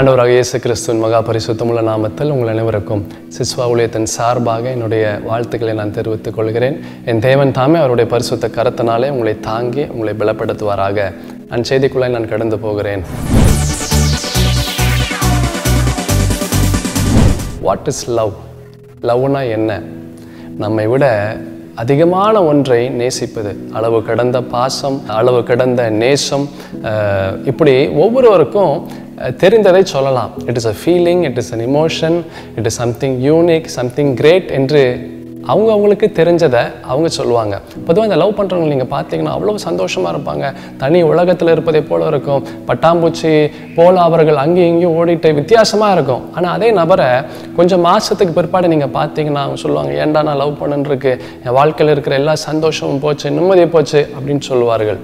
ஆண்டவராக இயேசு கிறிஸ்துவின் மகா பரிசுத்தமுள்ள நாமத்தில் உங்கள் அனைவருக்கும் சிஸ்வா ஊழியத்தின் சார்பாக என்னுடைய வாழ்த்துக்களை நான் தெரிவித்துக் கொள்கிறேன். என் தேவன் தாமே அவருடைய பரிசுத்த கரத்தினாலே உங்களை தாங்கி உங்களை பலப்படுத்துவாராக. நான் செய்திக்குள்ளே நான் கடந்து போகிறேன். வாட் இஸ் லவ் லவ்னா என்ன? நம்மை விட அதிகமான ஒன்றை நேசிப்பது. அளவு கடந்த பாசம் அளவு கடந்த நேசம் இப்படி ஒவ்வொருவருக்கும் தெரிந்ததை சொல்லலாம். It is a feeling it is an emotion it is something unique something great என்று அவங்க அவங்களுக்கு தெரிஞ்சதை அவங்க சொல்லுவாங்க. பொதுவாக இந்த லவ் பண்ணுறவங்க நீங்கள் பார்த்தீங்கன்னா அவ்வளோ சந்தோஷமாக இருப்பாங்க. தனி உலகத்தில் இருப்பதை போல இருக்கும். பட்டாம்பூச்சி போல அவர்கள் அங்கேயும் இங்கேயும் ஓடிட்டு வித்தியாசமாக இருக்கும். ஆனால் அதே நபரை கொஞ்சம் மாதத்துக்கு பிற்பாடு நீங்கள் பார்த்தீங்கன்னா அவங்க சொல்லுவாங்க ஏன்டா நான் லவ் பண்ணுன்றிருக்கு என் வாழ்க்கையில் இருக்கிற எல்லா சந்தோஷமும் போச்சு நிம்மதி போச்சு அப்படின்னு சொல்லுவார்கள்.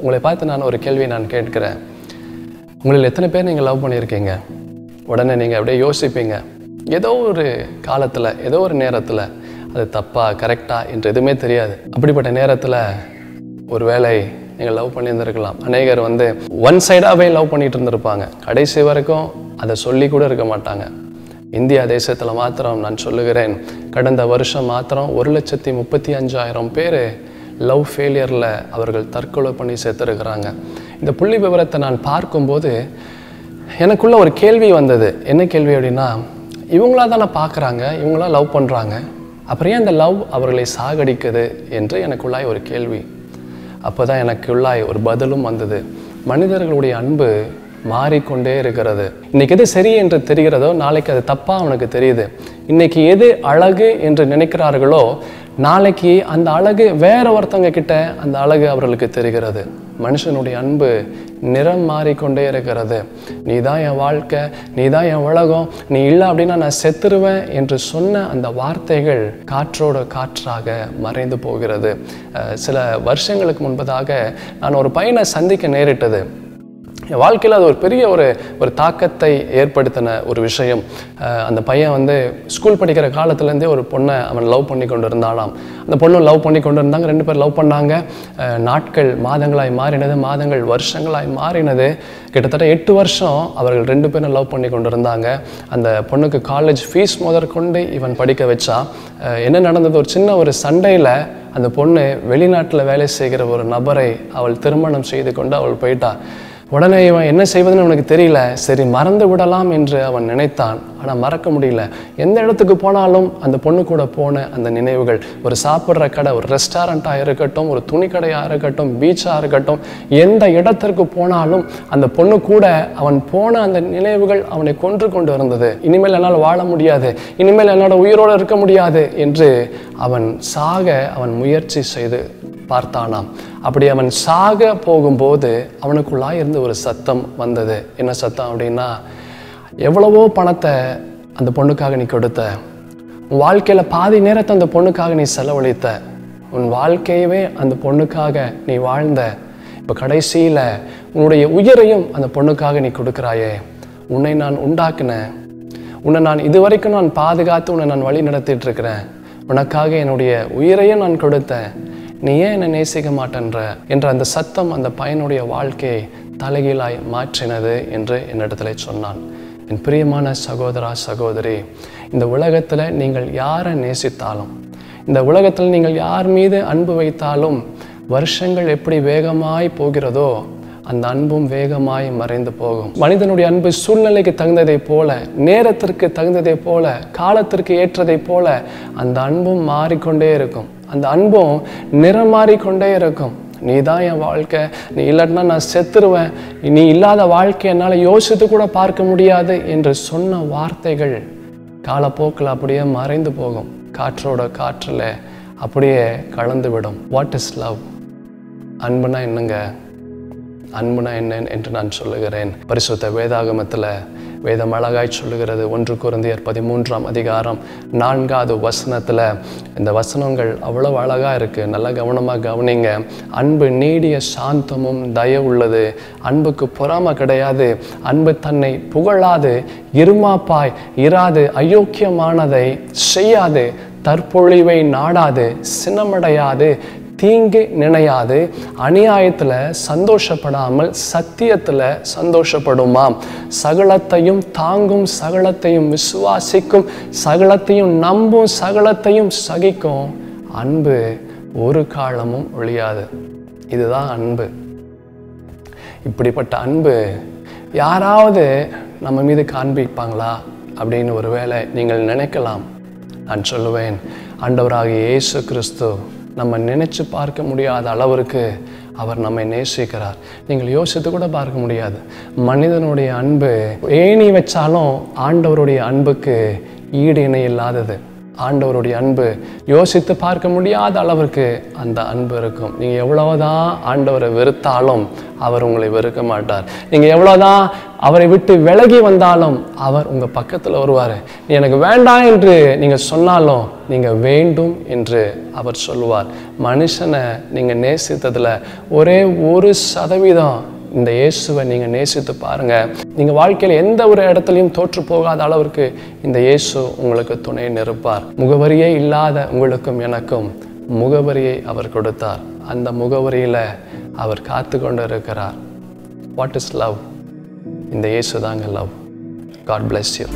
உங்களை பார்த்து நான் ஒரு கேள்வி நான் கேட்கிறேன். உங்களில் எத்தனை பேர் நீங்கள் லவ் பண்ணியிருக்கீங்க? உடனே நீங்கள் அப்படியே யோசிப்பீங்க. ஏதோ ஒரு காலத்தில் ஏதோ ஒரு நேரத்தில் அது தப்பா கரெக்டா என்று எதுவுமே தெரியாது. அப்படிப்பட்ட நேரத்தில் ஒரு வேளை நீங்கள் லவ் பண்ணியிருந்திருக்கலாம். அநேகர் வந்து ஒன் சைடாகவே லவ் பண்ணிட்டு இருந்திருப்பாங்க. கடைசி வரைக்கும் அதை சொல்லி கூட இருக்க மாட்டாங்க. இந்தியா தேசத்தில் மாத்திரம் நான் சொல்லுகிறேன். கடந்த வருஷம் மாத்திரம் ஒரு லட்சத்தி முப்பத்தி அஞ்சாயிரம் பேர் லவ் ஃபெயிலியரில் அவர்கள் தற்கொலை பண்ணி சேர்த்துருக்கிறாங்க இந்த புள்ளி விவரத்தை நான் பார்க்கும்போது எனக்குள்ள ஒரு கேள்வி வந்தது. என்ன கேள்வி அப்படின்னா இவங்களா தானே பார்க்குறாங்க இவங்களா லவ் பண்ணுறாங்க அப்புறம் ஏன் அந்த லவ் அவர்களை சாகடிக்குது என்று எனக்குள்ளாய் ஒரு கேள்வி. அப்போ தான் எனக்குள்ளாய் ஒரு பதிலும் வந்தது. மனிதர்களுடைய அன்பு மாறிக்கொண்டே இருக்கிறது. இன்னைக்கு எது சரி என்று தெரிகிறதோ நாளைக்கு அது தப்பாக அவனுக்கு தெரியுது. இன்னைக்கு எது அழகு என்று நினைக்கிறார்களோ நாளைக்கு அந்த அழகு வேற ஒருத்தவங்க கிட்ட அந்த அழகு அவர்களுக்கு தெரிகிறது. மனுஷனுடைய அன்பு நிறம் மாறிக்கொண்டே இருக்கிறது. நீ தான் என் வாழ்க்கை நீ தான் என் உலகம் நீ இல்லை அப்படின்னா நான் செத்துருவேன் என்று சொன்ன அந்த வார்த்தைகள் காற்றோட காற்றாக மறைந்து போகிறது. சில வருஷங்களுக்கு முன்பதாக நான் ஒரு பையனை சந்திக்க நேரிட்டது. என் வாழ்க்கையில் அது ஒரு பெரிய ஒரு ஒரு தாக்கத்தை ஏற்படுத்தின ஒரு விஷயம். அந்த பையன் வந்து ஸ்கூல் படிக்கிற காலத்துலேருந்தே ஒரு பொண்ணை அவன் லவ் பண்ணி கொண்டு இருந்தாலாம் அந்த பொண்ணு லவ் பண்ணி கொண்டு இருந்தாங்க ரெண்டு பேர் லவ் பண்ணாங்க. நாட்கள் மாதங்களாய் மாறினது மாதங்கள் வருஷங்களாய் மாறினது. கிட்டத்தட்ட எட்டு வருஷம் அவர்கள் ரெண்டு பேரும் லவ் பண்ணி கொண்டு இருந்தாங்க அந்த பொண்ணுக்கு காலேஜ் ஃபீஸ் முதற்கொண்டு இவன் படிக்க வச்சா. என்ன நடந்தது? ஒரு சின்ன ஒரு சண்டையில் அந்த பொண்ணு வெளிநாட்டில் வேலை செய்கிற ஒரு நபரை அவள் திருமணம் செய்து கொண்டு அவள் போயிட்டா. உடனே இவன் என்ன செய்வதுன்னு அவனுக்கு தெரியல. சரி மறந்து விடலாம் என்று அவன் நினைத்தான். ஆனால் மறக்க முடியல. எந்த இடத்துக்கு போனாலும் அந்த பொண்ணு கூட போன அந்த நினைவுகள் ஒரு சாப்பிட்ற கடை ஒரு ரெஸ்டாரண்ட்டாக இருக்கட்டும் ஒரு துணி கடையாக இருக்கட்டும் பீச்சாக இருக்கட்டும் எந்த இடத்திற்கு போனாலும் அந்த பொண்ணு கூட அவன் போன அந்த நினைவுகள் அவனை கொன்று கொண்டு இருந்தது. இனிமேல் என்னால் வாழ முடியாது. இனிமேல் என்னோட உயிரோடு இருக்க முடியாது என்று அவன் சாக அவன் முயற்சி செய்து பார்த்தானாம். அப்படி அவன் சாக போகும்போது அவனுக்குள்ளாய் இருந்து ஒரு சத்தம் வந்தது. என்ன சத்தம் அப்படின்னா எவ்வளவோ பணத்தை அந்த பொண்ணுக்காக நீ கொடுத்த. உன் வாழ்க்கையில் பாதி நேரத்தை அந்த பொண்ணுக்காக நீ செலவழித்த. உன் வாழ்க்கையவே அந்த பொண்ணுக்காக நீ வாழ்ந்த. இப்போ கடைசியில் உன்னுடைய உயிரையும் அந்த பொண்ணுக்காக நீ கொடுக்குறாயே. உன்னை நான் உண்டாக்குனேன். உன்னை நான் இதுவரைக்கும் நான் பாதுகாத்து உன்னை நான் வழி நடத்திட்டு இருக்கிறேன் உனக்காக என்னுடைய உயிரையும் நான் கொடுத்தேன். நீ ஏன் என்னை நேசிக்க மாட்டேன்ற? என்ற அந்த சத்தம் அந்த பையனுடைய வாழ்க்கையை தலைகீழாய் மாற்றினது என்று என்னிடத்துல சொன்னான். என் பிரியமான சகோதரா சகோதரி இந்த உலகத்தில் நீங்கள் யாரை நேசித்தாலும் இந்த உலகத்தில் நீங்கள் யார் மீது அன்பு வைத்தாலும் வருஷங்கள் எப்படி வேகமாய் போகிறதோ அந்த அன்பும் வேகமாய் மறைந்து போகும். மனிதனுடைய அன்பு சூழ்நிலைக்கு தகுந்ததைப் போல நேரத்திற்கு தகுந்ததைப் போல காலத்திற்கு ஏற்றதைப் போல அந்த அன்பும் மாறிக்கொண்டே இருக்கும். அந்த அன்பும் நிறம் மாறிக்கொண்டே இருக்கும். நீ தான் என் வாழ்க்கை. நீ இல்லாட்டினா நான் செத்துருவேன். நீ இல்லாத வாழ்க்கை என்னால் யோசித்து கூட பார்க்க முடியாது என்று சொன்ன வார்த்தைகள் காலப்போக்கில் அப்படியே மறைந்து போகும். காற்றோட காற்றில் அப்படியே கலந்து விடும் வாட் இஸ் லவ் அன்புனா என்னங்க? அன்புனா என்ன என்று நான் சொல்லுகிறேன். பரிசுத்த வேதாகமத்தில் வேதம் அழகாய் சொல்லுகிறது. ஒன்று குருந்தியர் பதிமூன்றாம் அதிகாரம் நான்காவது வசனத்தில் இந்த வசனங்கள் அவ்வளவு அழகாக இருக்குது நல்லா கவனமாக கவனிங்க. அன்பு நீடிய சாந்தமும் தய உள்ளது. அன்புக்கு பொறாமை கிடையாது. அன்பு தன்னை புகழாது. இருமாப்பாய் இராது. அயோக்கியமானதை செய்யாது. தற்பொழிவை நாடாது. சினமடையாது. தீங்கு நினையாது. அநியாயத்தில் சந்தோஷப்படாமல் சத்தியத்தில் சந்தோஷப்படுமாம் சகலத்தையும் தாங்கும் சகலத்தையும் விசுவாசிக்கும் சகலத்தையும் நம்பும் சகலத்தையும் சகிக்கும் அன்பு ஒரு காலமும் ஒழியாது. இதுதான் அன்பு. இப்படிப்பட்ட அன்பு யாராவது நம்ம மீது காண்பிப்பாங்களா? அப்படின்னு ஒருவேளை நீங்கள் நினைக்கலாம். நான் சொல்லுவேன் ஆண்டவராக இயேசு கிறிஸ்து நம்ம நினைச்சு பார்க்க முடியாத அளவிற்கு அவர் நம்மை நேசிக்கிறார். நீங்கள் யோசித்து கூட பார்க்க முடியாது. மனிதனுடைய அன்பு ஏணி வச்சாலும் ஆண்டவருடைய அன்புக்கு ஈடு இணை இல்லாதது. ஆண்டவருடைய அன்பு யோசித்து பார்க்க முடியாத அளவிற்கு அந்த அன்பு இருக்கும். நீங்கள் எவ்வளவுதான் ஆண்டவரை வெறுத்தாலும் அவர் உங்களை வெறுக்க மாட்டார். நீங்கள் எவ்வளோதான் அவரை விட்டு விலகி வந்தாலும் அவர் உங்கள் பக்கத்தில் வருவார். நீ எனக்கு வேண்டாம் என்று நீங்கள் சொன்னாலும் நீங்கள் வேண்டும் என்று அவர் சொல்லுவார். மனுஷனை நீங்கள் நேசித்ததில் ஒரே ஒரு சதவீதம் இந்த இயேசுவை நீங்கள் நேசித்து பாருங்கள் நீங்கள் வாழ்க்கையில் எந்த ஒரு இடத்துலையும் தோற்று போகாத அளவிற்கு இந்த இயேசு உங்களுக்கு துணை நிற்பார். முகவரியே இல்லாத உங்களுக்கும் எனக்கும் முகவரியை அவர் கொடுத்தார். அந்த முகவரியில் அவர் காத்து கொண்டு இருக்கிறார் வாட் இஸ் லவ் இந்த இயேசு தாங்க லவ் காட் bless யூ